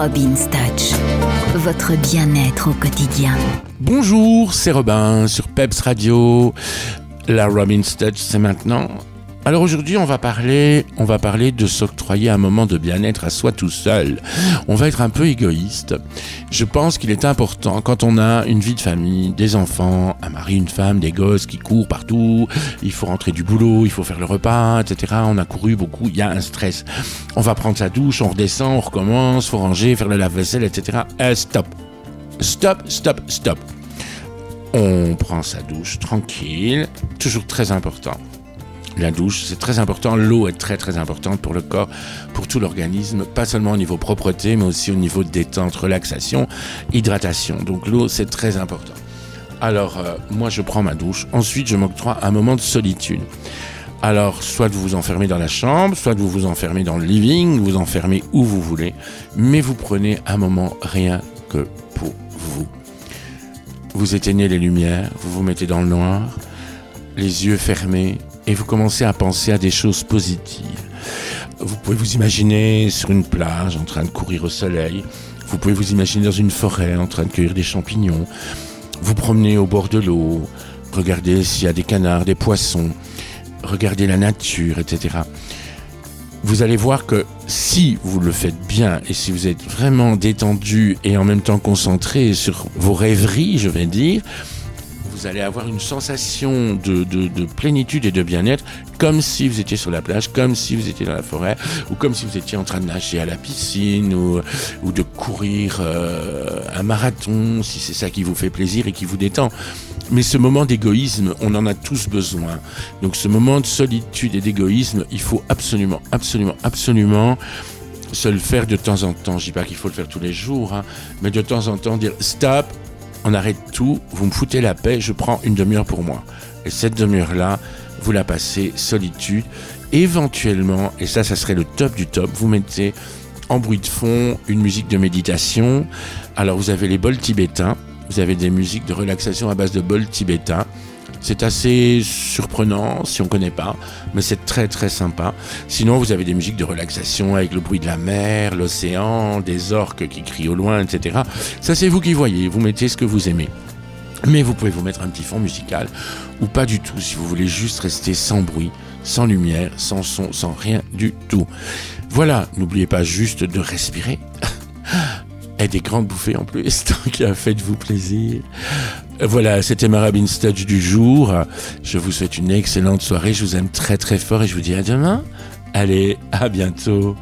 Robin's Touch, votre bien-être au quotidien. Bonjour, c'est Robin sur Peps Radio. La Robin's Touch, c'est maintenant. Alors aujourd'hui, on va parler, on va parler de s'octroyer un moment de bien-être à soi tout seul. On va être un peu égoïste. Je pense qu'il est important quand on a une vie de famille, des enfants, un mari, une femme, des gosses qui courent partout, il faut rentrer du boulot, il faut faire le repas, etc. On a couru beaucoup, il y a un stress. On va prendre sa douche, on redescend, on recommence, faut ranger, faire le lave-vaisselle, etc. Euh, stop. Stop, stop, stop. On prend sa douche tranquille, toujours très important la douche, c'est très important. L'eau est très très importante pour le corps, pour tout l'organisme, pas seulement au niveau propreté, mais aussi au niveau détente, relaxation, hydratation. Donc l'eau, c'est très important. Alors, euh, moi, je prends ma douche. Ensuite, je m'octroie un moment de solitude. Alors, soit vous vous enfermez dans la chambre, soit vous vous enfermez dans le living, vous enfermez où vous voulez, mais vous prenez un moment rien que pour vous. Vous éteignez les lumières, vous vous mettez dans le noir, les yeux fermés, et vous commencez à penser à des choses positives. Vous pouvez vous imaginer sur une plage en train de courir au soleil. Vous pouvez vous imaginer dans une forêt en train de cueillir des champignons. Vous promenez au bord de l'eau. Regardez s'il y a des canards, des poissons. Regardez la nature, etc. Vous allez voir que si vous le faites bien et si vous êtes vraiment détendu et en même temps concentré sur vos rêveries, je vais dire, vous allez avoir une sensation de, plénitude et de bien-être, comme si vous étiez sur la plage, comme si vous étiez dans la forêt, ou comme si vous étiez en train de nager à la piscine, ou, de courir euh, un marathon, si c'est ça qui vous fait plaisir et qui vous détend. Mais ce moment d'égoïsme, on en a tous besoin. Donc ce moment de solitude et d'égoïsme, il faut absolument, absolument, absolument se le faire de temps en temps. Je dis pas qu'il faut le faire tous les jours, hein, mais de temps en temps dire stop, on arrête tout, vous me foutez la paix, je prends une demi-heure pour moi. Et cette demi-heure-là, vous la passez solitude. Éventuellement, et ça, ça serait le top du top, vous mettez en bruit de fond une musique de méditation. Alors vous avez les bols tibétains, vous avez des musiques de relaxation à base de bols tibétains. C'est assez surprenant si on ne connaît pas, mais c'est très très sympa. Sinon, vous avez des musiques de relaxation avec le bruit de la mer, l'océan, des orques qui crient au loin, etc. Ça, c'est vous qui voyez. Vous mettez ce que vous aimez. Mais vous pouvez vous mettre un petit fond musical ou pas du tout si vous voulez juste rester sans bruit, sans lumière, sans son, sans rien du tout. Voilà, n'oubliez pas juste de respirer. et des grandes bouffées en plus, donc faites-vous plaisir. Voilà, c'était ma Rabin Touch du jour. Je vous souhaite une excellente soirée, je vous aime très très fort et je vous dis à demain. Allez, à bientôt.